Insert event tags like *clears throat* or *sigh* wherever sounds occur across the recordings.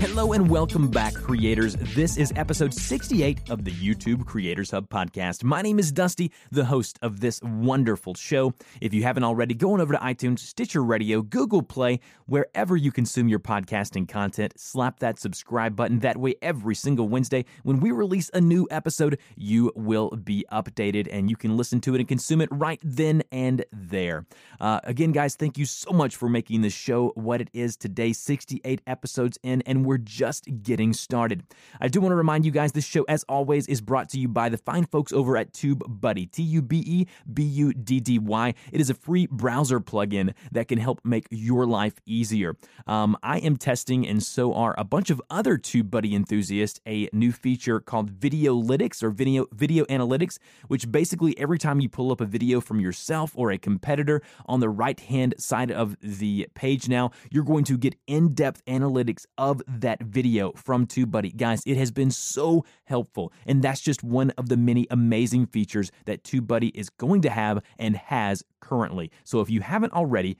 Hello and welcome back, creators. This is episode 68 of the YouTube Creators Hub podcast. My name is Dusty, the host of this wonderful show. If you haven't already, go on over to iTunes, Stitcher Radio, Google Play, wherever you consume your podcasting content. Slap that subscribe button. That way, every single Wednesday, when we release a new episode, you will be updated and you can listen to it and consume it right then and there. Uh, again, guys, thank you so much for making this show what it is today. 68 episodes in, and we're just getting started. I do want to remind you guys this show, as always, is brought to you by the fine folks over at TubeBuddy. T U B E B U D D Y. It is a free browser plugin that can help make your life easier. Um, I am testing, and so are a bunch of other TubeBuddy enthusiasts, a new feature called Videolytics or Video Video Analytics, which basically every time you pull up a video from yourself or a competitor on the right hand side of the page now, you're going to get in depth analytics of that video from TubeBuddy. Guys, it has been so helpful, and that's just one of the many amazing features that TubeBuddy is going to have and has currently. So if you haven't already,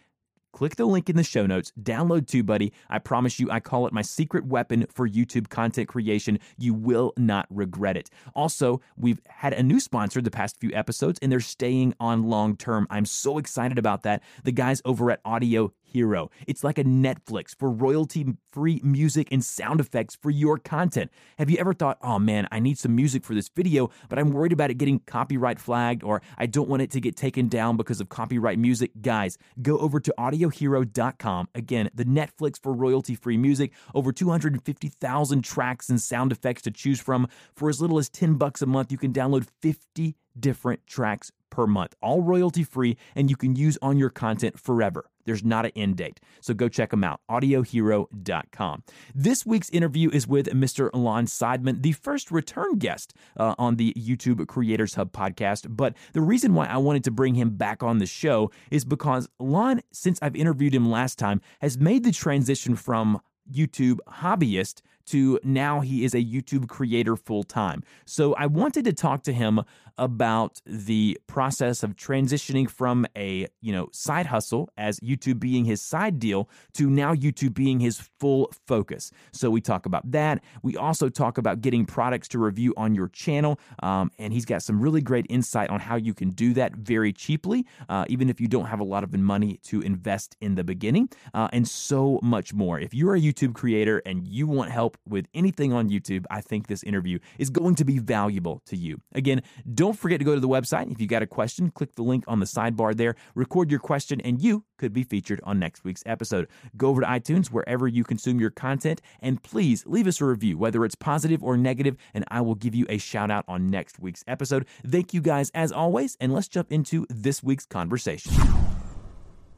Click the link in the show notes, download TubeBuddy. I promise you, I call it my secret weapon for YouTube content creation. You will not regret it. Also, we've had a new sponsor the past few episodes, and they're staying on long term. I'm so excited about that. The guys over at Audio Hero. It's like a Netflix for royalty free music and sound effects for your content. Have you ever thought, oh man, I need some music for this video, but I'm worried about it getting copyright flagged or I don't want it to get taken down because of copyright music? Guys, go over to audiohero.com. Again, the Netflix for royalty free music, over 250,000 tracks and sound effects to choose from. For as little as 10 bucks a month, you can download 50 different tracks per month, all royalty free, and you can use on your content forever. There's not an end date. So go check them out, audiohero.com. This week's interview is with Mr. Lon Seidman, the first return guest uh, on the YouTube Creators Hub podcast. But the reason why I wanted to bring him back on the show is because Lon, since I've interviewed him last time, has made the transition from YouTube hobbyist to now he is a YouTube creator full time. So I wanted to talk to him about the process of transitioning from a, you know, side hustle as YouTube being his side deal to now YouTube being his full focus. So we talk about that. We also talk about getting products to review on your channel. Um, and he's got some really great insight on how you can do that very cheaply, uh, even if you don't have a lot of money to invest in the beginning, uh, and so much more. If you're a YouTube creator and you want help with anything on YouTube, I think this interview is going to be valuable to you. Again, don't forget to go to the website. If you got a question, click the link on the sidebar there, record your question, and you could be featured on next week's episode. Go over to iTunes, wherever you consume your content, and please leave us a review, whether it's positive or negative, and I will give you a shout out on next week's episode. Thank you guys as always, and let's jump into this week's conversation.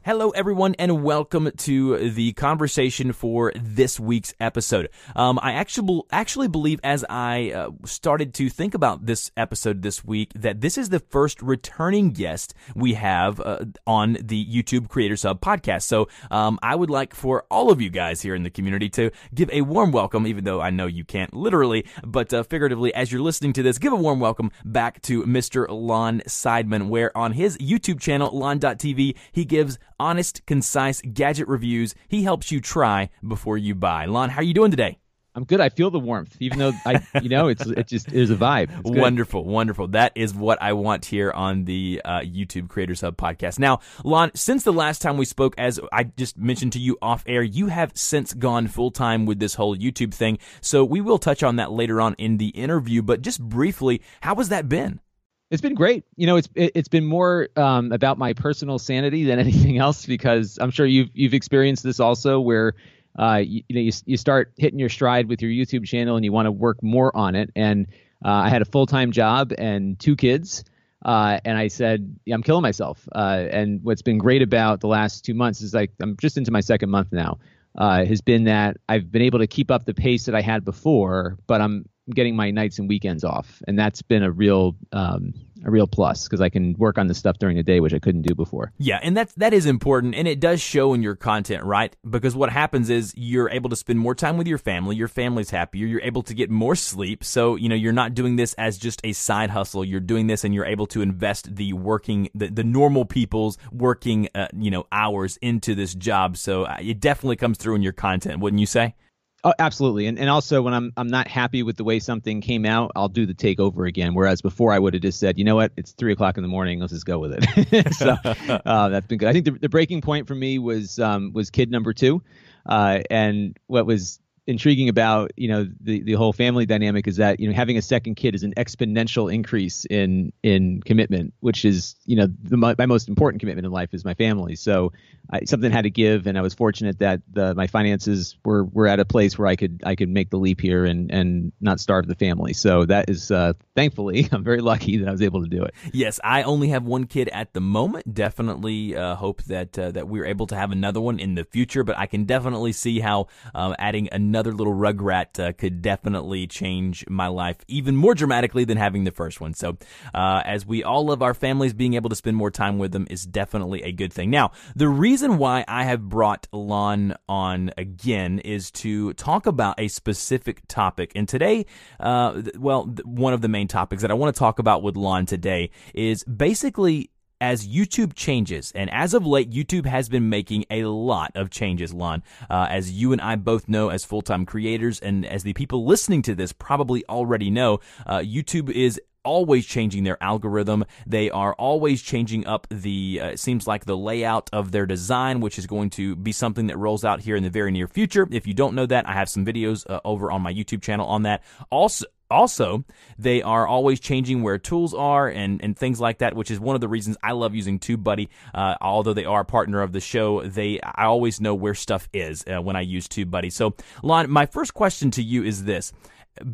Hello, everyone, and welcome to the conversation for this week's episode. Um, I actually actually believe, as I uh, started to think about this episode this week, that this is the first returning guest we have uh, on the YouTube Creators Hub podcast. So, um, I would like for all of you guys here in the community to give a warm welcome, even though I know you can't literally, but uh, figuratively, as you're listening to this, give a warm welcome back to Mr. Lon Seidman, where on his YouTube channel, Lon.tv, he gives honest, concise gadget reviews. He helps you try before you buy. Lon, how are you doing today? I'm good. I feel the warmth, even though I, *laughs* you know, it's it just is a vibe. Wonderful, wonderful. That is what I want here on the uh, YouTube Creators Hub podcast. Now, Lon, since the last time we spoke, as I just mentioned to you off air, you have since gone full time with this whole YouTube thing. So we will touch on that later on in the interview. But just briefly, how has that been? It's been great. You know, it's it, has been more um, about my personal sanity than *laughs* anything else because I'm sure you've you've experienced this also, where uh, you, you, know you, you start hitting your stride with your YouTube channel and you want to work more on it. And uh, I had a full time job and two kids, uh, and I said yeah, I'm killing myself. Uh, and what's been great about the last two months is like I'm just into my second month now. Uh, has been that I've been able to keep up the pace that I had before, but I'm getting my nights and weekends off, and that's been a real um, a real plus because I can work on this stuff during the day, which I couldn't do before. Yeah, and that's that is important, and it does show in your content, right? Because what happens is you're able to spend more time with your family. Your family's happier. You're able to get more sleep. So you know you're not doing this as just a side hustle. You're doing this, and you're able to invest the working the, the normal people's working uh, you know hours into this job. So uh, it definitely comes through in your content, wouldn't you say? Oh, absolutely. And and also when I'm I'm not happy with the way something came out, I'll do the takeover again. Whereas before I would have just said, you know what, it's three o'clock in the morning, let's just go with it. *laughs* so *laughs* uh, that's been good. I think the, the breaking point for me was um, was kid number two, uh, and what was intriguing about you know the the whole family dynamic is that you know having a second kid is an exponential increase in in commitment, which is you know the, my most important commitment in life is my family. So I, something had to give, and I was fortunate that the, my finances were were at a place where I could I could make the leap here and and not starve the family. So that is uh, thankfully *laughs* I'm very lucky that I was able to do it. Yes, I only have one kid at the moment. Definitely uh, hope that uh, that we're able to have another one in the future, but I can definitely see how uh, adding another little rugrat uh, could definitely change my life even more dramatically than having the first one. So uh, as we all love our families, being able to spend more time with them is definitely a good thing. Now the reason reason why I have brought Lon on again is to talk about a specific topic. And today, uh, well, one of the main topics that I want to talk about with Lon today is basically as YouTube changes, and as of late, YouTube has been making a lot of changes, Lon. Uh, as you and I both know as full time creators, and as the people listening to this probably already know, uh, YouTube is always changing their algorithm. They are always changing up the, uh, it seems like the layout of their design, which is going to be something that rolls out here in the very near future. If you don't know that, I have some videos uh, over on my YouTube channel on that. Also, also, they are always changing where tools are and, and things like that, which is one of the reasons I love using TubeBuddy. Uh, although they are a partner of the show, they I always know where stuff is uh, when I use TubeBuddy. So, Lon, my first question to you is this: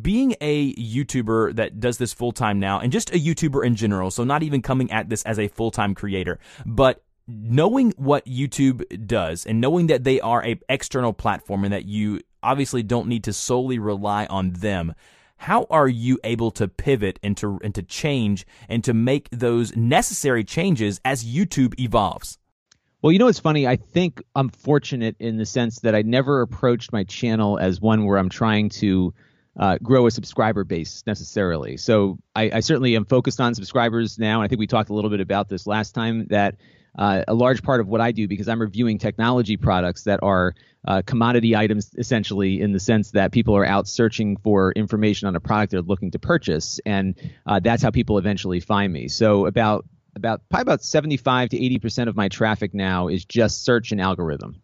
being a YouTuber that does this full time now, and just a YouTuber in general, so not even coming at this as a full time creator, but knowing what YouTube does and knowing that they are a external platform and that you obviously don't need to solely rely on them. How are you able to pivot and to, and to change and to make those necessary changes as YouTube evolves? Well, you know, it's funny. I think I'm fortunate in the sense that I never approached my channel as one where I'm trying to uh, grow a subscriber base necessarily. So I, I, certainly am focused on subscribers now. I think we talked a little bit about this last time that uh, a large part of what I do because I'm reviewing technology products that are uh, commodity items essentially in the sense that people are out searching for information on a product they're looking to purchase and uh, that's how people eventually find me so about about probably about 75 to 80 percent of my traffic now is just search and algorithm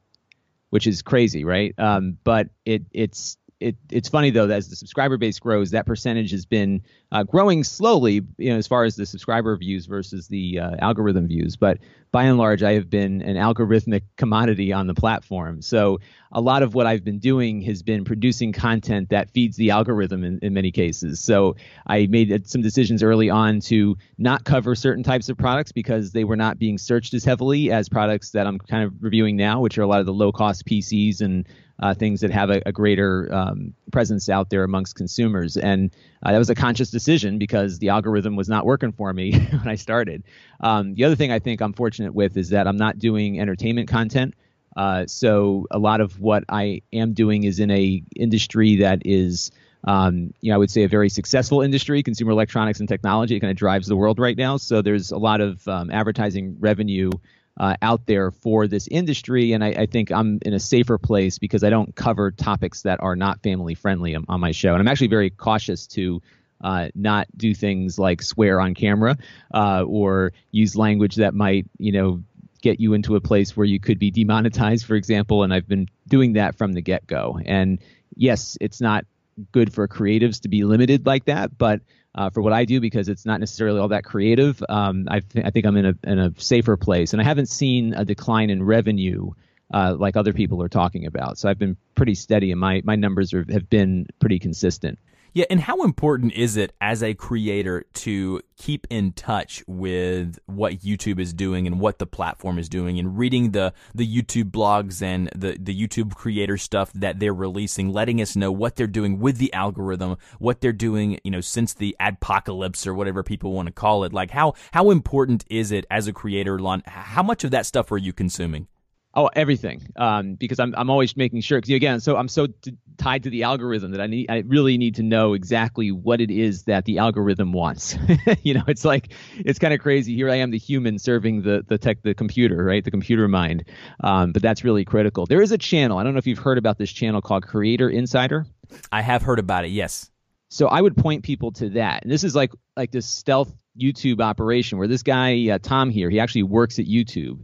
which is crazy right um, but it it's it, it's funny though that as the subscriber base grows, that percentage has been uh, growing slowly, you know, as far as the subscriber views versus the uh, algorithm views. But by and large, I have been an algorithmic *laughs* commodity on the platform. So a lot of what I've been doing has been producing content that feeds the algorithm in, in many cases. So I made some decisions early on to not cover certain types of products because they were not being searched as heavily as products that I'm kind of reviewing now, which are a lot of the low cost PCs and uh, things that have a, a greater um, presence out there amongst consumers. And uh, that was a conscious decision because the algorithm was not working for me *laughs* when I started. Um, the other thing I think I'm fortunate with is that I'm not doing entertainment content. Uh, so a lot of what I am doing is in a industry that is, um, you know, I would say a very successful industry, consumer electronics and technology. It kind of drives the world right now. So there's a lot of um, advertising revenue uh, out there for this industry. And I, I, think I'm in a safer place because I don't cover topics that are not family friendly on, my show. And I'm actually very cautious to uh, not do things like swear on camera uh, or use language that might, you know, get you into a place where you could be demonetized, for example. And I've been doing that from the get go. And yes, it's not good for creatives to be limited like that, but uh, for what I do because it's not necessarily all that creative. Um, I, th- I think I'm in a in a safer place, and I haven't seen a decline in revenue uh, like other people are talking about. So I've been pretty steady, and my my numbers are, have been pretty consistent. Yeah, and how important is it as a creator to keep in touch with what YouTube is doing and what the platform is doing and reading the the YouTube blogs and the the YouTube creator stuff that they're releasing, letting us know what they're doing with the algorithm, what they're doing, you know, since the adpocalypse or whatever people want to call it. Like how how important is it as a creator, Lon? How much of that stuff are you consuming? Oh, everything. Um, because I'm I'm always making sure. Because again, so I'm so t- tied to the algorithm that I need. I really need to know exactly what it is that the algorithm wants. *laughs* you know, it's like it's kind of crazy. Here I am, the human serving the the tech, the computer, right? The computer mind. Um, but that's really critical. There is a channel. I don't know if you've heard about this channel called Creator Insider. I have heard about it. Yes. So I would point people to that. And this is like like this stealth YouTube operation where this guy uh, Tom here, he actually works at YouTube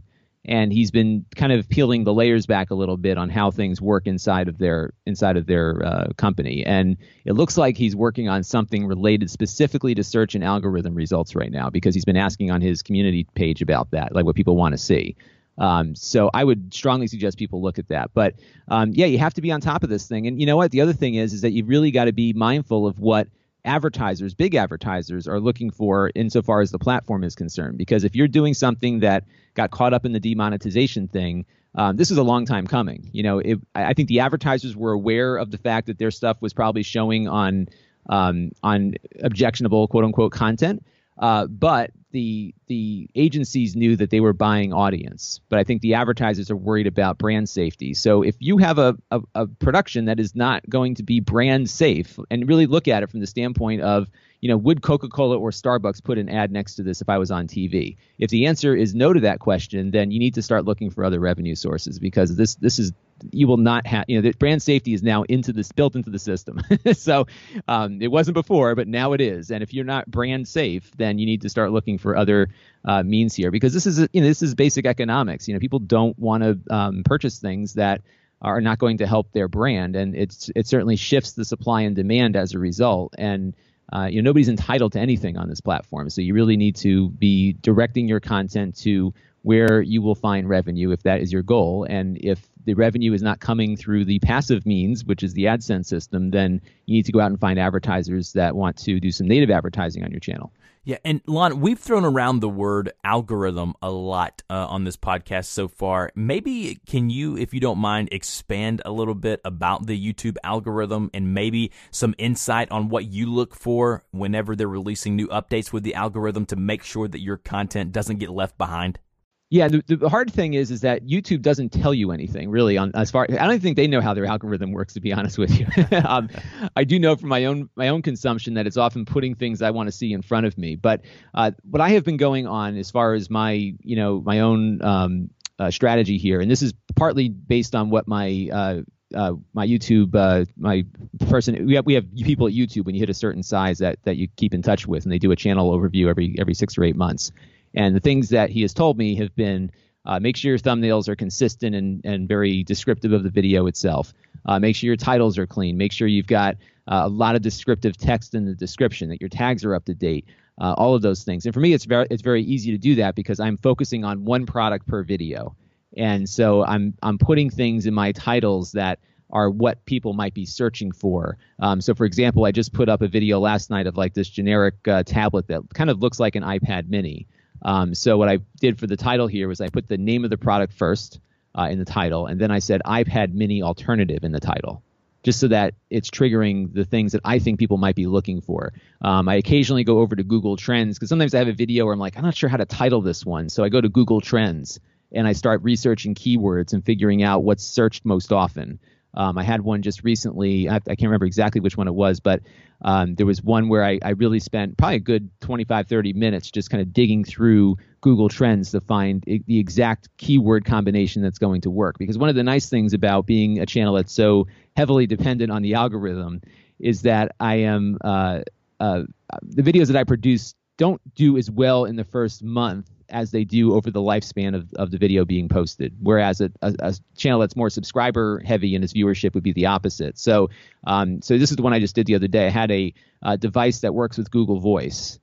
and he's been kind of peeling the layers back a little bit on how things work inside of their inside of their uh, company and it looks like he's working on something related specifically to search and algorithm results right now because he's been asking on his community page about that like what people want to see um, so I would strongly suggest people look at that. But um, yeah, you have to be on top of this thing. And you know what? The other thing is, is that you've really got to be mindful of what advertisers, big advertisers, are looking for insofar as the platform is concerned. Because if you're doing something that got caught up in the demonetization thing, um, this is a long time coming. You know, it, I think the advertisers were aware of the fact that their stuff was probably showing on um, on objectionable quote unquote content. Uh, but the the agencies knew that they were buying audience, but I think the advertisers are worried about brand safety. So if you have a, a, a production that is not going to be brand safe, and really look at it from the standpoint of you know, would Coca Cola or Starbucks put an ad next to this if I was on TV? If the answer is no to that question, then you need to start looking for other revenue sources because this this is you will not have you know the brand safety is now into this built into the system. *laughs* so um, it wasn't before, but now it is. And if you're not brand safe, then you need to start looking for other uh, means here because this is you know this is basic economics. You know, people don't want to um, purchase things that are not going to help their brand, and it's it certainly shifts the supply and demand as a result. And uh, you know nobody's entitled to anything on this platform, so you really need to be directing your content to where you will find revenue if that is your goal. And if the revenue is not coming through the passive means, which is the AdSense system, then you need to go out and find advertisers that want to do some native advertising on your channel. Yeah, and Lon, we've thrown around the word algorithm a lot uh, on this podcast so far. Maybe can you, if you don't mind, expand a little bit about the YouTube algorithm and maybe some insight on what you look for whenever they're releasing new updates with the algorithm to make sure that your content doesn't get left behind? Yeah, the, the hard thing is is that YouTube doesn't tell you anything really on as far. I don't think they know how their algorithm works. To be honest with you, *laughs* *laughs* um, I do know from my own my own consumption that it's often putting things I want to see in front of me. But uh, what I have been going on as far as my you know my own um, uh, strategy here, and this is partly based on what my uh, uh, my YouTube, uh, my person, we have we have people at YouTube when you hit a certain size that that you keep in touch with, and they do a channel overview every every six or eight months. And the things that he has told me have been uh, make sure your thumbnails are consistent and, and very descriptive of the video itself. Uh, make sure your titles are clean. Make sure you've got uh, a lot of descriptive text in the description, that your tags are up to date. Uh, all of those things. And for me, it's very it's very easy to do that because I'm focusing on one product per video, and so I'm I'm putting things in my titles that are what people might be searching for. Um, so, for example, I just put up a video last night of like this generic uh, tablet that kind of looks like an iPad Mini. Um, so what I did for the title here was I put the name of the product first uh, in the title, and then I said iPad Mini alternative in the title, just so that it's triggering the things that I think people might be looking for. Um, I occasionally go over to Google Trends because sometimes I have a video where I'm like, I'm not sure how to title this one, so I go to Google Trends and I start researching keywords and figuring out what's searched most often. Um, I had one just recently. I, I, can't remember exactly which one it was, but um, there was one where I, I, really spent probably a good 25, 30 minutes just kind of digging through Google Trends to find I- the exact keyword combination that's going to work. Because one of the nice things about being a channel that's so heavily dependent on the algorithm is that I am uh, uh, the videos that I produce don't do as well in the first month as they do over the lifespan of, of the video being posted. Whereas a, a, a channel that's more subscriber heavy in its viewership would be the opposite. So, um, so this is the one I just did the other day. I had a, device that works with Google Voice,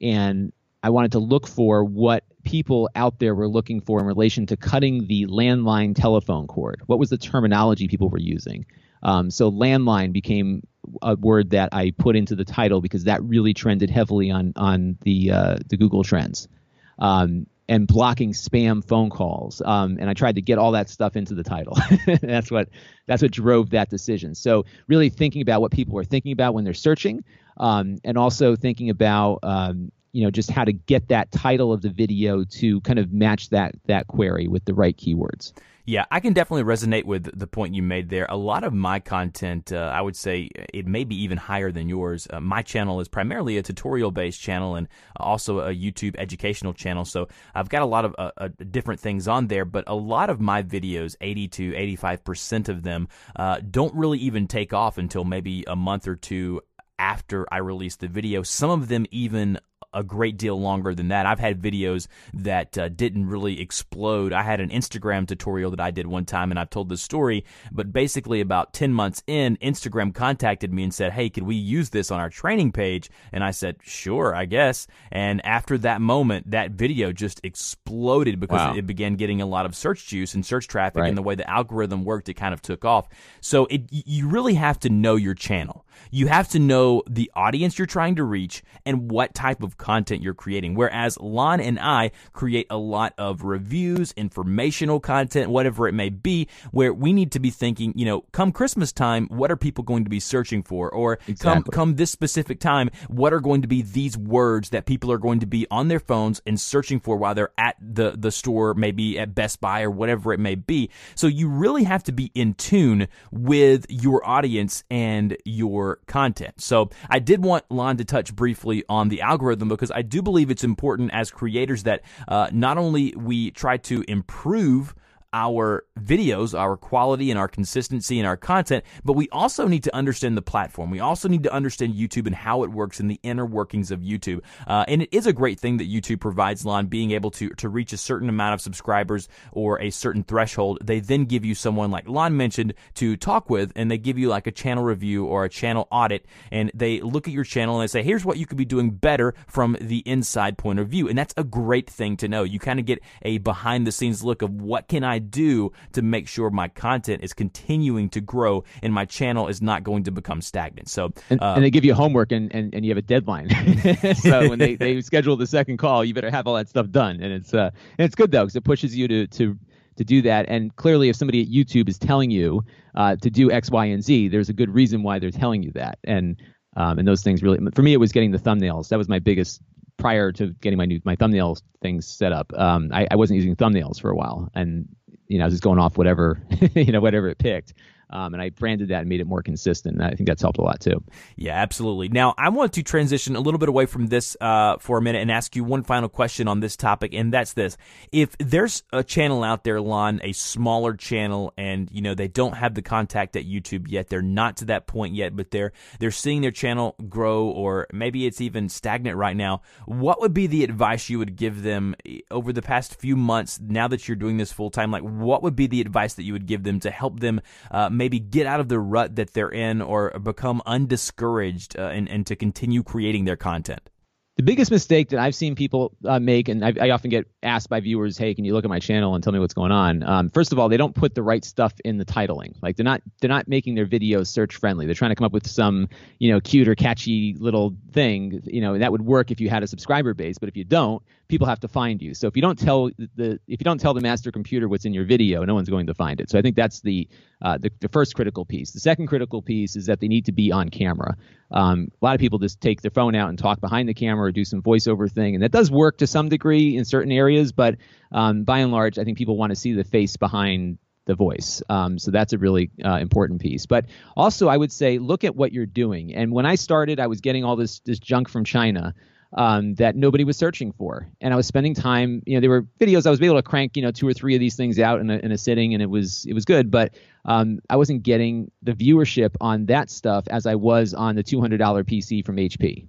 and I wanted to look for what people out there were looking for in relation to cutting the landline telephone cord. What was the terminology people were using? Um, so landline became a word that I put into the title because that really trended heavily on on the uh, the Google Trends. Um, and blocking spam phone calls. Um, and I tried to get all that stuff into the title. *laughs* that's what that's what drove that decision. So really thinking about what people are thinking about when they're searching, um, and also thinking about um, you know just how to get that title of the video to kind of match that that query with the right keywords. Yeah, I can definitely resonate with the point you made there. A lot of my content, uh, I would say it may be even higher than yours. Uh, my channel is primarily a tutorial based channel and also a YouTube educational channel. So I've got a lot of uh, uh different things on there, but a lot of my videos, 80 to 85% of them, uh, don't really even take off until maybe a month or two after I release the video. Some of them even a great deal longer than that. I've had videos that uh, didn't really explode. I had an Instagram tutorial that I did one time, and I've told this story. But basically, about 10 months in, Instagram contacted me and said, Hey, could we use this on our training page? And I said, Sure, I guess. And after that moment, that video just exploded because wow. it, began getting a lot of search juice and search traffic, right. and the way the algorithm worked, it kind of took off. So it, you really have to know your channel. You have to know the audience you're trying to reach and what type of content you're creating. Whereas Lon and I create a lot of reviews, informational content, whatever it may be, where we need to be thinking, you know, come Christmas time, what are people going to be searching for? Or exactly. come come this specific time, what are going to be these words that people are going to be on their phones and searching for while they're at the the store, maybe at Best Buy or whatever it may be. So you really have to be in tune with your audience and your content. So I did want Lon to touch briefly on the algorithm because I do believe it's important as creators that uh, not only we try to improve our videos, our quality and our consistency and our content, but we also need to understand the platform. We also need to understand YouTube and how it works and the inner workings of YouTube. Uh, and it is a great thing that YouTube provides, Lon, being able to, to reach a certain amount of subscribers or a certain threshold. They then give you someone like Lon mentioned to talk with, and they give you like a channel review or a channel audit, and they look at your channel and they say, here's what you could be doing better from the inside point of view. And that's a great thing to know. You kind of get a behind the scenes look of what can I do to make sure my content is continuing to grow and my channel is not going to become stagnant. So, and, uh, and they give you homework and, and, and you have a deadline. *laughs* so when they, they schedule the second call, you better have all that stuff done. And it's uh, and it's good though because it pushes you to to to do that. And clearly, if somebody at YouTube is telling you uh, to do X, Y, and Z, there's a good reason why they're telling you that. And um, and those things really, for me, it was getting the thumbnails. That was my biggest prior to getting my new my thumbnail things set up. Um, I, I wasn't using thumbnails for a while, and you know, I just going off whatever, *laughs* you know, whatever it picked. Um, and I branded that and made it more consistent. And I think that's helped a lot too. Yeah, absolutely. Now, I want to transition a little bit away from this uh, for a minute and ask you one final question on this topic, and that's this: If there's a channel out there, Lon, a smaller channel, and you know they don't have the contact at YouTube yet, they're not to that point yet, but they're they're seeing their channel grow, or maybe it's even stagnant right now. What would be the advice you would give them eh, over the past few months? Now that you're doing this full time, like what would be the advice that you would give them to help them? Uh, maybe get out of the rut that they're in or become undiscouraged uh, and, and to continue creating their content? The biggest mistake that I've seen people uh, make, and I, I, often get asked by viewers, "Hey, can you look at my channel and tell me what's going on?" Um, first of all, they don't put the right stuff in the titling. Like they're not they're not making their videos search friendly. They're trying to come up with some you know cute or catchy little thing. You know that would work if you had a subscriber base, but if you don't, people have to find you. So if you don't tell the if you don't tell the master computer what's in your video, no one's going to find it. So I think that's the uh, the, the first critical piece. The second critical piece is that they need to be on camera. Um, a lot of people just take their phone out and talk behind the camera or do some voiceover thing, and that does work to some degree in certain areas. But um, by and large, I think people want to see the face behind the voice. Um, so that's a really uh, important piece. But also, I would say look at what you're doing. And when I started, I was getting all this this junk from China um, that nobody was searching for. And I was spending time, you know, there were videos I was able to crank, you know, two or three of these things out in a, in a sitting, and it was it was good. But um, I wasn't getting the viewership on that stuff as I was on the $200 PC from HP.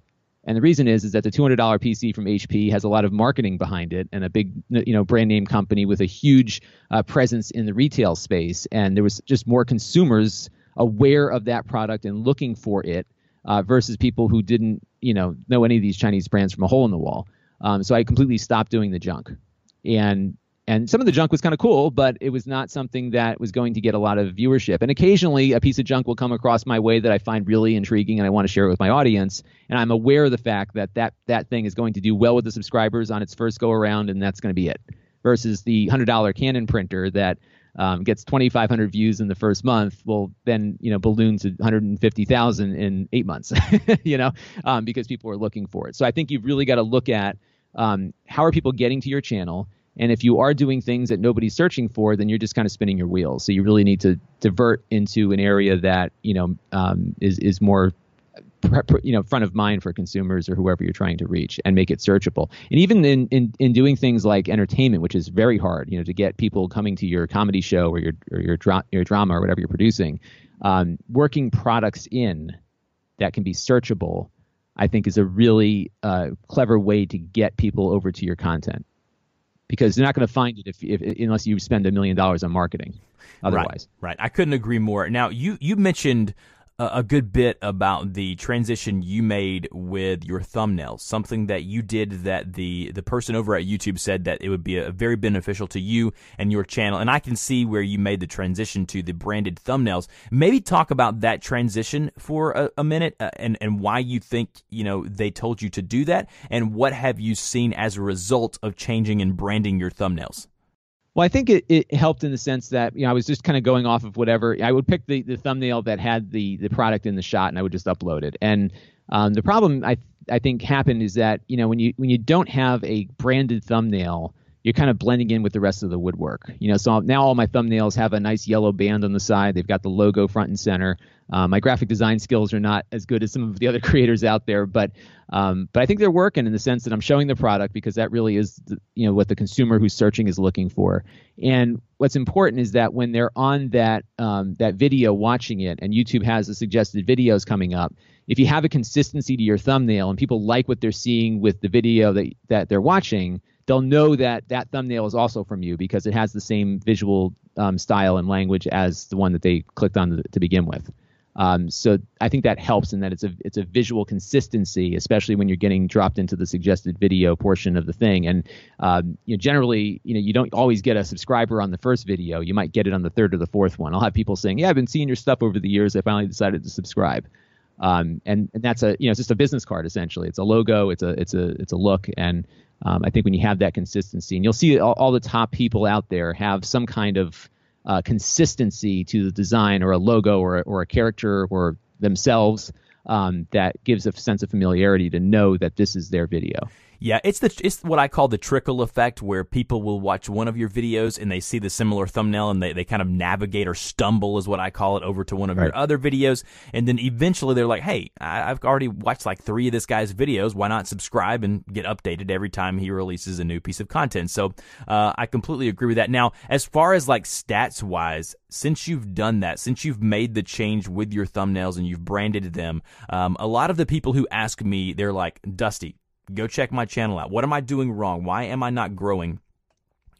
And the reason is is that the $200 PC from HP has a lot of marketing behind it and a big you know brand name company with a huge uh, presence in the retail space. And there was just more consumers aware of that product and looking for it uh, versus people who didn't you know know any of these Chinese brands from a hole in the wall. Um, so I completely stopped doing the junk. And and some of the junk was kind of cool, but it was not something that was going to get a lot of viewership. And occasionally, a piece of junk will come across my way that I find really intriguing, and I want to share it with my audience. And I'm aware of the fact that that that thing is going to do well with the subscribers on its first go around, and that's going to be it. Versus the hundred dollar Canon printer that um, gets 2,500 views in the first month, will then you know balloon to 150,000 in eight months, *laughs* you know, um, because people are looking for it. So I think you've really got to look at um, how are people getting to your channel and if you are doing things that nobody's searching for, then you're just kind of spinning your wheels. So you really need to divert into an area that you know um, is is more you know front of mind for consumers or whoever you're trying to reach and make it searchable and even in, in in doing things like entertainment which is very hard you know to get people coming to your comedy show or your or your, dra- your drama or whatever you're producing um, working products in that can be searchable i think is a really uh, clever way to get people over to your content because they're not going to find it if, if, unless you spend a million dollars on marketing. Otherwise, right, right. I couldn't agree more. Now, you you mentioned a good bit about the transition you made with your thumbnails. Something that you did that the the person over at YouTube said that it would be a, very beneficial to you and your channel. And I can see where you made the transition to the branded thumbnails. Maybe talk about that transition for a, a minute uh, and and why you think you know they told you to do that, and what have you seen as a result of changing and branding your thumbnails. Well, I think it, it helped in the sense that you know I was just kind of going off of whatever I would pick the, the thumbnail that had the the product in the shot and I would just upload it. And um, the problem I I think happened is that you know when you when you don't have a branded thumbnail, you're kind of blending in with the rest of the woodwork. You know, so now all my thumbnails have a nice yellow band on the side. They've got the logo front and center. Uh, my graphic design skills are not as good as some of the *laughs* other creators out there, but um, but I think they're working in the sense that I'm showing the product because that really is the, you know what the consumer who's searching is looking for. And what's important is that when they're on that um, that video watching it, and YouTube has the suggested videos coming up, if you have a consistency to your thumbnail and people like what they're seeing with the video that that they're watching, they'll know that that thumbnail is also from you because it has the same visual um, style and language as the one that they clicked on to, begin with. Um, so I think that helps in that it's a it's a visual consistency, especially when you're getting dropped into the suggested video portion of the thing. And um, you know, generally, you know, you don't always get a subscriber on the first video. You might get it on the third or the fourth one. I'll have people saying, "Yeah, I've been seeing your stuff over the years. I finally decided to subscribe." Um, and and that's a you know it's just a business card essentially. It's a logo. It's a it's a it's a look. And um, I think when you have that consistency, and you'll see all, all the top people out there have some kind of uh, consistency to the design or a logo or, or a character or themselves um, that gives a sense of familiarity to know that this is their video. Yeah, it's the it's what I call the trickle effect, where people will watch one of your videos and they see the similar thumbnail and they, they kind of navigate or stumble, is what I call it, over to one of right. your other videos, and then eventually they're like, "Hey, I, have already watched like three of this guy's videos. Why not subscribe and get updated every time he releases a new piece of content?" So uh, I completely agree with that. Now, as far as like stats wise, since you've done that, since you've made the change with your thumbnails and you've branded them, um, a lot of the people who ask me, they're like, "Dusty." Go check my channel out. What am I doing wrong? Why am I not growing?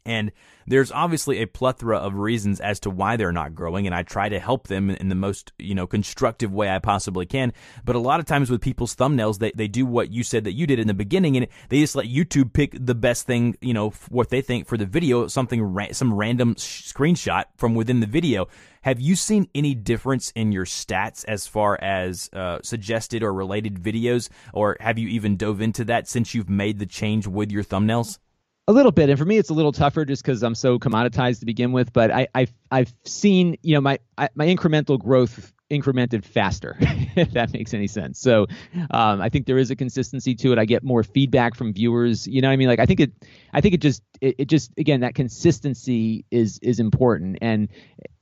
And there's obviously a plethora of reasons as to why they're not growing, and I try to help them in the most, you know, constructive way I possibly can. But a lot of times with people's thumbnails, they, they do what you said that you did in the beginning, and they just let YouTube pick the best thing, you know, what they think for the video, something, ra- some random sh- screenshot from within the video. Have you seen any difference in your stats as far as uh, suggested or related videos, or have you even dove into that since you've made the change with your thumbnails? A little bit, and for me, it's a little tougher just because I'm so commoditized to begin with. But I, I've I've seen you know my I, my incremental growth incremented faster, *laughs* if that makes any sense. So um, I think there is a consistency to it. I get more feedback from viewers. You know what I mean? Like I think it, I think it just, it, it just again that consistency is is important. And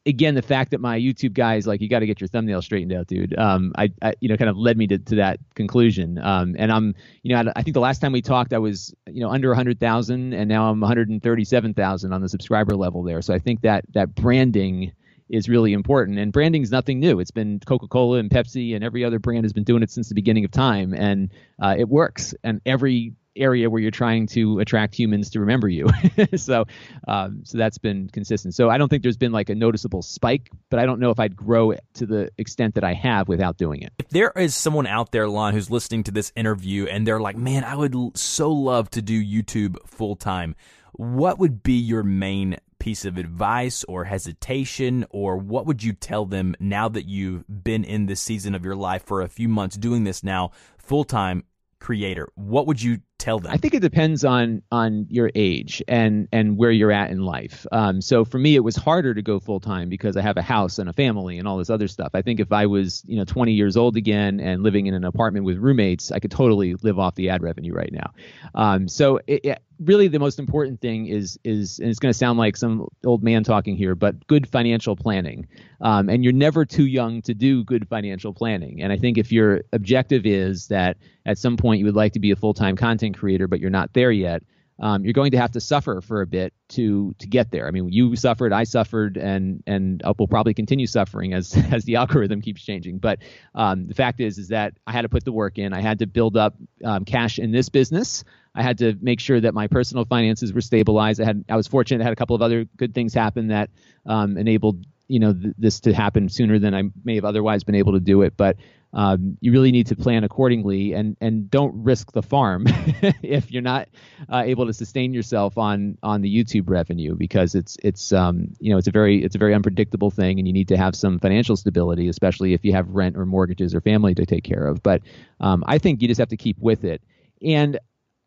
again, the fact that my YouTube guy is like you got to get your thumbnail straightened out, dude. Um, I, I, you know kind of led me to, to that conclusion. Um, and I'm you know I, I think the last time we talked I was you know under 100,000 and now I'm 137,000 on the subscriber level there. So I think that that branding is really important. And branding is nothing new. It's been Coca-Cola and Pepsi and every other brand has been doing it since the beginning of time, and uh, it works. And every area where you're trying to attract humans to remember you. *laughs* so, um, so that's been consistent. So I don't think there's been like a noticeable spike, but I don't know if I'd grow it to the extent that I have without doing it. If there is someone out there, Lon, who's listening to this interview and they're like, "Man, I would so love to do YouTube full time," what would be your main piece of advice or hesitation, or what would you tell them now that you've been in this season of your life for a few months doing this now full time creator? What would you tell them? I think it depends on on your age and and where you're at in life. Um, so for me, it was harder to go full time because I have a house and a family and all this other stuff. I think if I was you know 20 years old again and living in an apartment with roommates, I could totally live off the ad revenue right now. Um, so it, it, really the most important thing is is and it's going to sound like some old man talking here, but good financial planning. Um, and you're never too young to do good financial planning. And I think if your objective is that at some point you would like to be a full time content creator, but you're not there yet, um, you're going to have to suffer for a bit to to get there. I mean, you suffered, I suffered, and and will probably continue suffering as *laughs* as the algorithm keeps changing. But um, the fact is, is that I had to put the work in. I had to build up um, cash in this business. I had to make sure that my personal finances were stabilized. I had I was fortunate. I had a couple of other good things happen that um, enabled you know th- this to happen sooner than I may have otherwise been able to do it. But um, you really need to plan accordingly and and don't risk the farm *laughs* if you're not uh, able to sustain yourself on on the YouTube revenue because it's it's um, you know it's a very it's a very unpredictable thing and you need to have some financial stability especially if you have rent or mortgages or family to take care of but um, I think you just have to keep with it and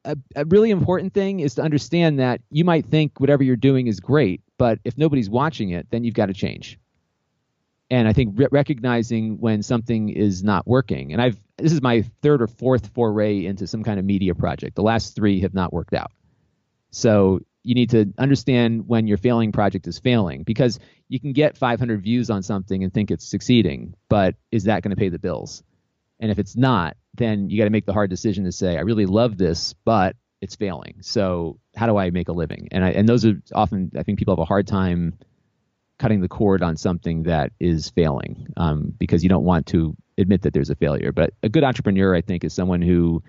a, a really important thing is to understand that you might think whatever you're doing is great but if nobody's watching it then you've got to change and I think re- recognizing when something is not working. And I've this is my third or fourth foray into some kind of media project. The last three have not worked out. So you need to understand when your failing project is failing because you can get 500 views on something and think it's succeeding, but is that going to pay the bills? And if it's not, then you got to make the hard decision to say, I really love this, but it's failing. So how do I make a living? And I, and those are often I think people have a hard time cutting the cord on something that is failing um, because you don't want to admit that there's a failure. But a good entrepreneur, I think, is someone who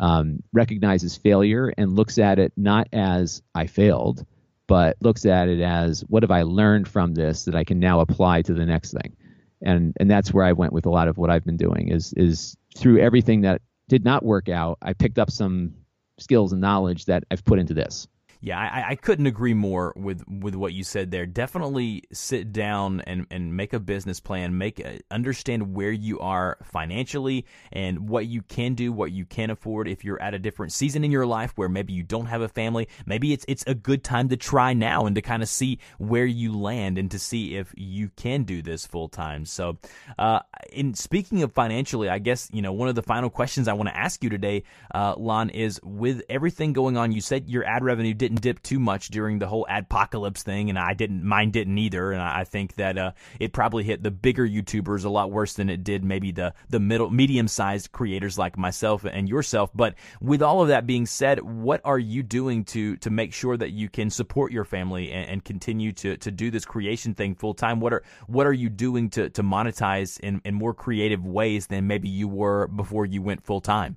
um, recognizes failure and looks at it not as I failed, but looks at it as what have I learned from this that I can now apply to the next thing. And and that's where I went with a lot of what I've been doing is is through everything that did not work out, I picked up some skills and knowledge that I've put into this. Yeah, I, I couldn't agree more with, with what you said there. Definitely sit down and, and make a business plan. Make a, understand where you are financially and what you can do, what you can afford. If you're at a different season in your life where maybe you don't have a family, maybe it's it's a good time to try now and to kind of see where you land and to see if you can do this full time. So, uh, in speaking of financially, I guess you know one of the final questions I want to ask you today, uh, Lon, is with everything going on. You said your ad revenue didn't didn't dip too much during the whole adpocalypse thing, and I didn't. Mine didn't either, and I think that uh, it probably hit the bigger YouTubers a lot worse than it did maybe the the middle medium sized creators like myself and yourself. But with all of that being said, what are you doing to to make sure that you can support your family and, and continue to to do this creation thing full time? What are what are you doing to to monetize in in more creative ways than maybe you were before you went full time?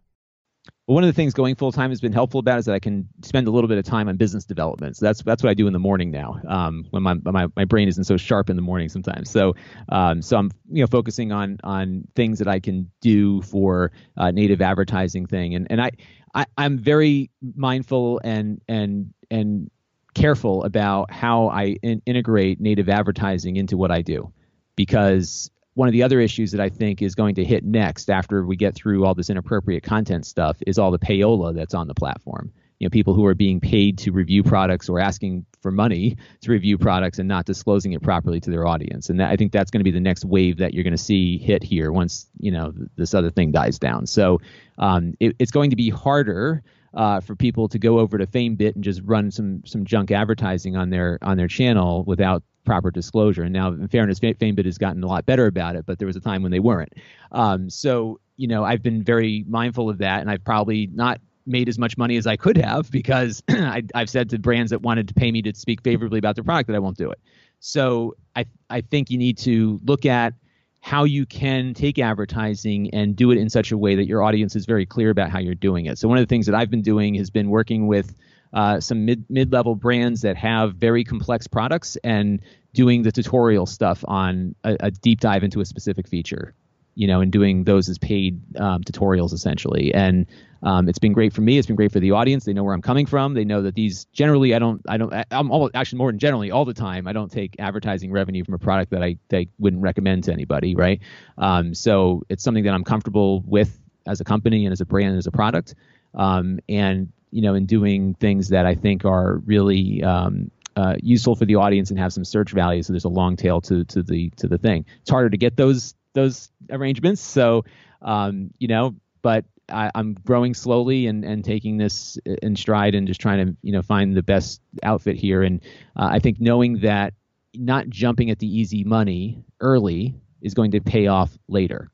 But one of the things going full time has been helpful about is that I can spend a little bit of time on business development. So that's that's what I do in the morning now, um, when my, my my brain isn't so sharp in the morning sometimes. So um, so I'm you know focusing on on things that I can do for uh, native advertising thing, and and I, I I'm very mindful and and and careful about how I in- integrate native advertising into what I do, because one of the other issues that I think is going to hit next after we get through all this inappropriate content stuff is all the payola that's on the platform. You know, people who are being paid to review products or asking for money to review products and not disclosing it properly to their audience. And that, I think that's going to be the next wave that you're going to see hit here once you know this other thing dies down. So um, it, it's going to be harder uh, for people to go over to FameBit and just run some some junk advertising on their on their channel without proper disclosure. And now, in fairness, FameBit has gotten a lot better about it, but there was a time when they weren't. Um, so, you know, I've been very mindful of that, and I've probably not made as much money as I could have because *clears throat* I, have said to brands that wanted to pay me to speak favorably about their product that I won't do it. So I I think you need to look at how you can take advertising and do it in such a way that your audience is very clear about how you're doing it. So one of the things that I've been doing has been working with uh, some mid mid level brands that have very complex products and doing the tutorial stuff on a, a deep dive into a specific feature you know, and doing those as paid um, tutorials essentially. And um, it's been great for me. It's been great for the audience. They know where I'm coming from. They know that these generally I don't I don't I'm all, actually more than generally all the time I don't take advertising revenue from a product that I I wouldn't recommend to anybody, right? Um, so it's something that I'm comfortable with as a company and as a brand and as a product. Um, and you know, in doing things that I think are really um, uh, useful for the audience and have some search value. So there's a long tail to to the to the thing. It's harder to get those those arrangements. So, um, you know, but I, am growing slowly and, and taking this in stride and just trying to, you know, find the best outfit here. And uh, I think knowing that not jumping at the easy money early is going to pay off later.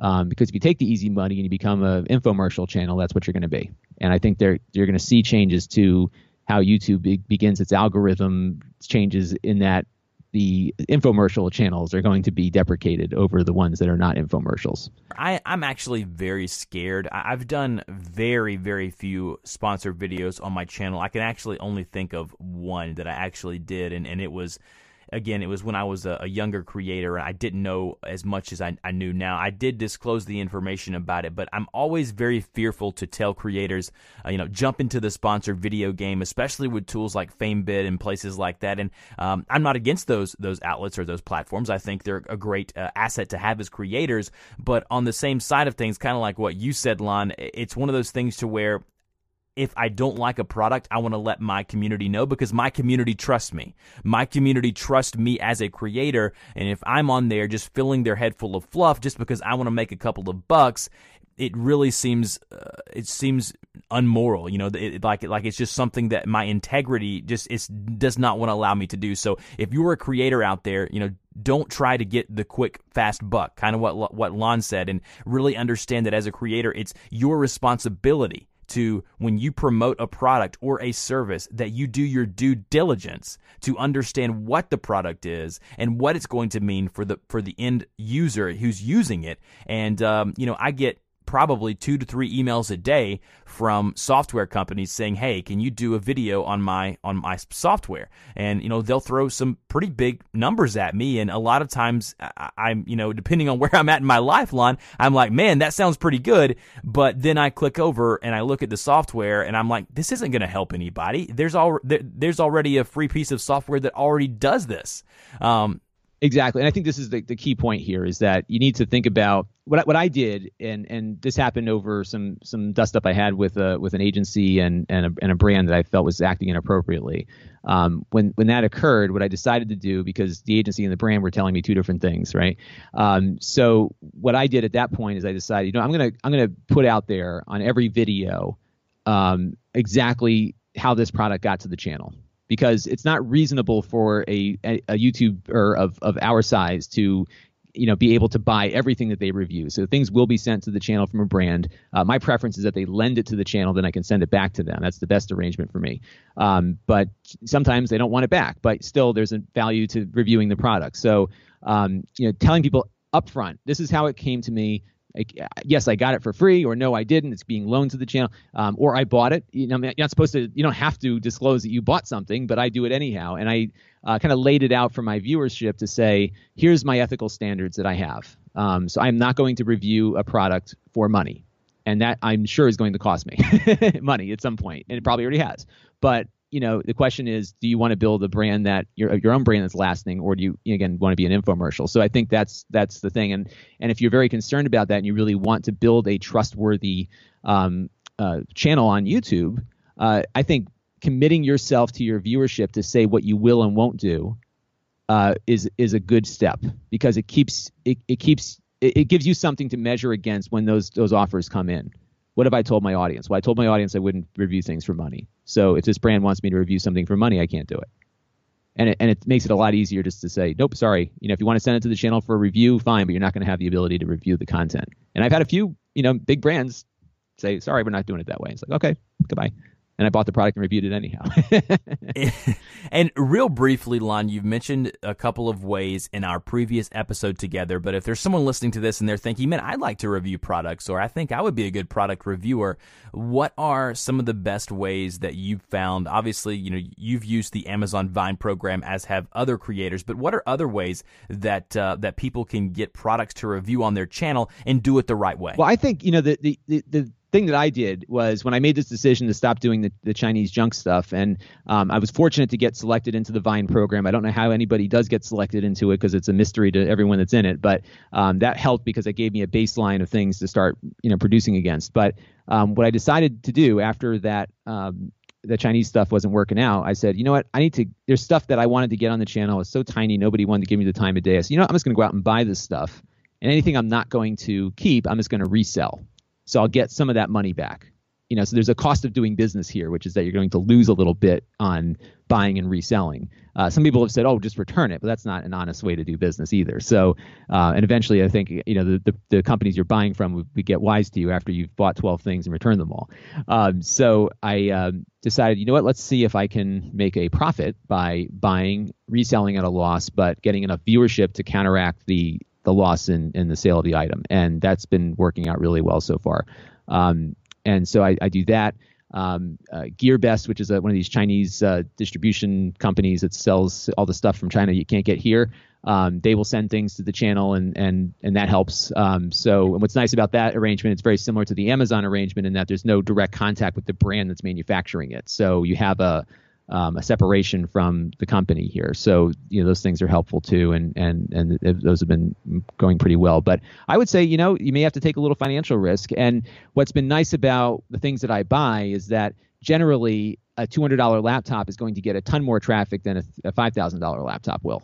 Um, because if you take the easy money and you become an infomercial channel, that's what you're going to be. And I think they're, you're going to see changes to how YouTube be- begins its algorithm changes in that the infomercial channels are going to be deprecated over the ones that are not infomercials. I, I'm actually very scared. I've done very, very few sponsored videos on my channel. I can actually only think of one that I actually did, and, and it was again, it was when I was a, a younger creator and I didn't know as much as I, I, knew now. I did disclose the information about it, but I'm always very fearful to tell creators, uh, you know, jump into the sponsored video game, especially with tools like FameBit and places like that. And um, I'm not against those those outlets or those platforms. I think they're a great uh, asset to have as creators. But on the same side of things, kind of like what you said, Lon, it's one of those things to where if I don't like a product, I want to let my community know because my community trusts me. My community trusts me as a creator. And if I'm on there just filling their head full of fluff just because I want to make a couple of bucks, it really seems uh, it seems unmoral you know it, like like it's just something that my integrity just is does not want to allow me to do so if you're a creator out there you know don't try to get the quick fast buck kind of what what Lon said and really understand that as a creator it's your responsibility to when you promote a product or a service that you do your due diligence to understand what the product is and what it's going to mean for the for the end user who's using it. And um, you know i get probably two to three emails a day from software companies saying, "Hey, can you do a video on my on my software?" And you know they'll throw some pretty big numbers at me, and a lot of times I, am you know depending on *laughs* where I'm at in my lifeline, I'm like, "Man, that sounds pretty good," but then I click over and I look at the software, and I'm like, "This isn't going to help anybody." There's all there's already a free piece of software that already does this. Um, Exactly, and I think this is the, the key point here is that you need to think about what what I did, and and this happened over some some dust up I had with a with an agency and and a, and a brand that I felt was acting inappropriately. Um, when when that occurred, what I decided to do because the agency and the brand were telling me two different things, right? Um, so what I did at that point is I decided, you know, I'm gonna I'm gonna put out there on every video um, exactly how this product got to the channel because it's not reasonable for a, a, a YouTuber of, of our size to you know be able to buy everything that they review. So things will be sent to the channel from a brand. Uh, my preference is that they lend it to the channel then i can send it back to them. That's the best arrangement for me. Um, but sometimes they don't want it back but still there's a value to reviewing the product. So um, you know telling people upfront this is how it came to me like, yes, I got it for free, or no, I didn't. It's being loaned to the channel, um, or I bought it. You know, you're not supposed to. You don't have to disclose that you bought something, but I do it anyhow. And I uh, kind of laid it out for my viewership to say, here's my ethical standards that I have. Um, so I'm not going to review a product for money, and that I'm sure is going to cost me *laughs* money at some point, and it probably already has. But you know, the question is, do you want to build a brand that your your own brand that's lasting, or do you again want to be an infomercial? So I think that's that's the thing, and and if you're very concerned about that, and you really want to build a trustworthy um, uh, channel on YouTube, uh, I think committing yourself to your viewership to say what you will and won't do uh, is is a good step because it keeps it, it keeps it, it gives you something to measure against when those those offers come in. What have I told my audience? Well, I told my audience I wouldn't review things for money. So if this brand wants me to review something for money, I can't do it. And it, and it makes it a lot easier just to say, nope, sorry. You know, if you want to send it to the channel for a review, fine, but you're not going to have the ability to review the content. And I've had a few, you know, big brands say, sorry, we're not doing it that way. It's like, okay, goodbye. And I bought the product and reviewed it anyhow. *laughs* *laughs* and real briefly, Lon, you've mentioned a couple of ways in our previous episode together, but if there's someone listening to this and they're thinking, man, I'd like to review products, or I think I would be a good product reviewer, what are some of the best ways that you've found? Obviously, you know, you've used the Amazon Vine program, as have other creators, but what are other ways that uh, that people can get products to review on their channel and do it the right way? Well, I think, you know, the, the, the, the thing that I did was when I made this decision to stop doing the, the Chinese junk stuff, and um, I was fortunate to get selected into the Vine program. I don't know how anybody does get selected into it because it's a mystery to everyone that's in it, but um, that helped because it gave me a baseline of things to start, you know, producing against. But um, what I decided to do after that. Um, the Chinese stuff wasn't working out. I said, you know what? I need to. There's stuff that I wanted to get on the channel. It's so tiny, nobody wanted to give me the time of day. I said, you know, what? I'm just going to go out and buy this stuff, and anything I'm not going to keep, I'm just going to resell. So I'll get some of that money back. You know, so there's a cost of doing business here, which is that you're going to lose a little bit on buying and reselling. Uh, some people have said, "Oh, just return it," but that's not an honest way to do business either. So, uh, and eventually, I think you know the, the, the companies you're buying from would, get wise to you after you've bought 12 things and returned them all. Um, so I um, decided, you know what? Let's see if I can make a profit by buying, reselling at a loss, but getting enough viewership to counteract the the loss in, in the sale of the item. And that's been working out really well so far. Um, and so I, I, do that. Um, uh, GearBest, which is a, one of these Chinese uh, distribution companies that sells all the stuff from China you can't get here. Um, they will send things to the channel, and and and that helps. Um, so, and what's nice about that arrangement, it's very similar to the Amazon arrangement in that there's no direct contact with the brand that's manufacturing it. So you have a um, a separation from the company here. So you know those things are helpful too, and and and those have been going pretty well. But I would say you know you may have to take a little financial risk. And what's been nice about the things that I buy is that generally a $200 laptop is going to get a ton more traffic than a, a $5,000 laptop will.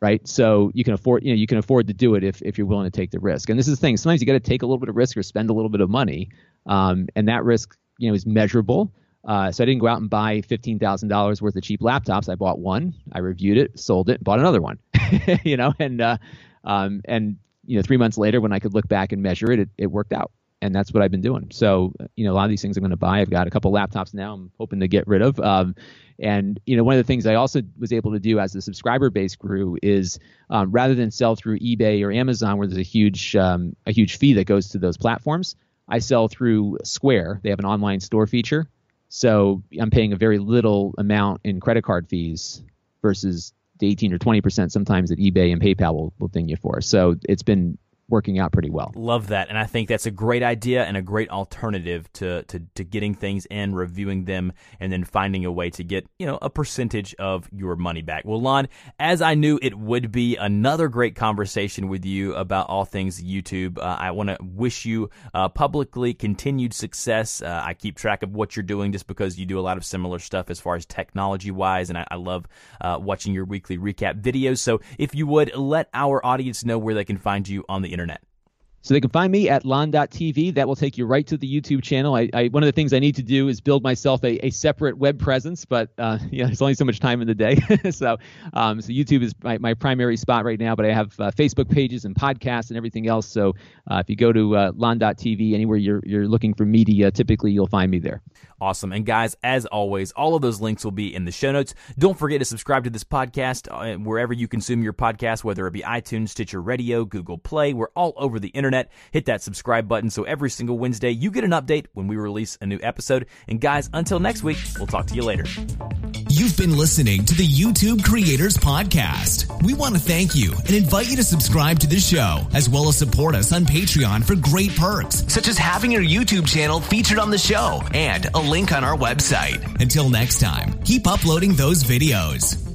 Right, so you can afford, you know, you can afford to do it if, if you're willing to take the risk. And this is the thing: sometimes you got to take a little bit of risk or spend a little bit of money, um, and that risk, you know, is measurable. Uh, so I didn't go out and buy fifteen thousand dollars worth of cheap laptops. I bought one, I reviewed it, sold it, bought another one. *laughs* you know, and uh, um, and you know, three months later, when I could look back and measure it, it, it worked out. And that's what I've been doing. So, you know, a lot of these things I'm going to buy. I've got a couple laptops now. I'm hoping to get rid of. Um, and you know, one of the things I also was able to do as the subscriber base grew is um, rather than sell through eBay or Amazon, where there's a huge um, a huge fee that goes to those platforms, I sell through Square. They have an online store feature, so I'm paying a very little amount in credit card fees versus the 18 or 20 percent sometimes that eBay and PayPal will, will ding you for. So it's been working out pretty well. Love that. And I think that's a great idea and a great alternative to, to, to getting things in, reviewing them, and then finding a way to get, you know, a percentage of your money back. Well, Lon, as I knew it would be another great conversation with you about all things YouTube, uh, I want to wish you uh, publicly continued success. Uh, I keep track of what you're doing just because you do a lot of similar stuff as far as technology wise, and I, I love uh, watching your weekly recap videos. So if you would let our audience know where they can find you on the internet. So they can find me at lon.tv. That will take you right to the YouTube channel. I, I, one of the things I need to do is build myself a, a separate web presence, but uh, *laughs* yeah, there's only so much time in the day. *laughs* so, um, so YouTube is my, my primary spot right now, but I have uh, Facebook pages and podcasts and everything else. So uh, if you go to uh, lon.tv, anywhere you're, you're looking for media, typically you'll find me there. Awesome. And guys, as always, all of those links will be in the show notes. Don't forget to subscribe to this podcast uh, wherever you consume your podcast, whether it be iTunes, Stitcher Radio, Google Play. We're all over the internet. Hit that subscribe button so every single Wednesday you get an update when we release a new episode. And guys, until next week, we'll talk to you later. You've been listening to the YouTube Creators Podcast. We want to thank you and invite you to subscribe to the show, as well as support us on Patreon for great perks, such as having your YouTube channel featured on the show and a link on our website. Until next time, keep uploading those videos.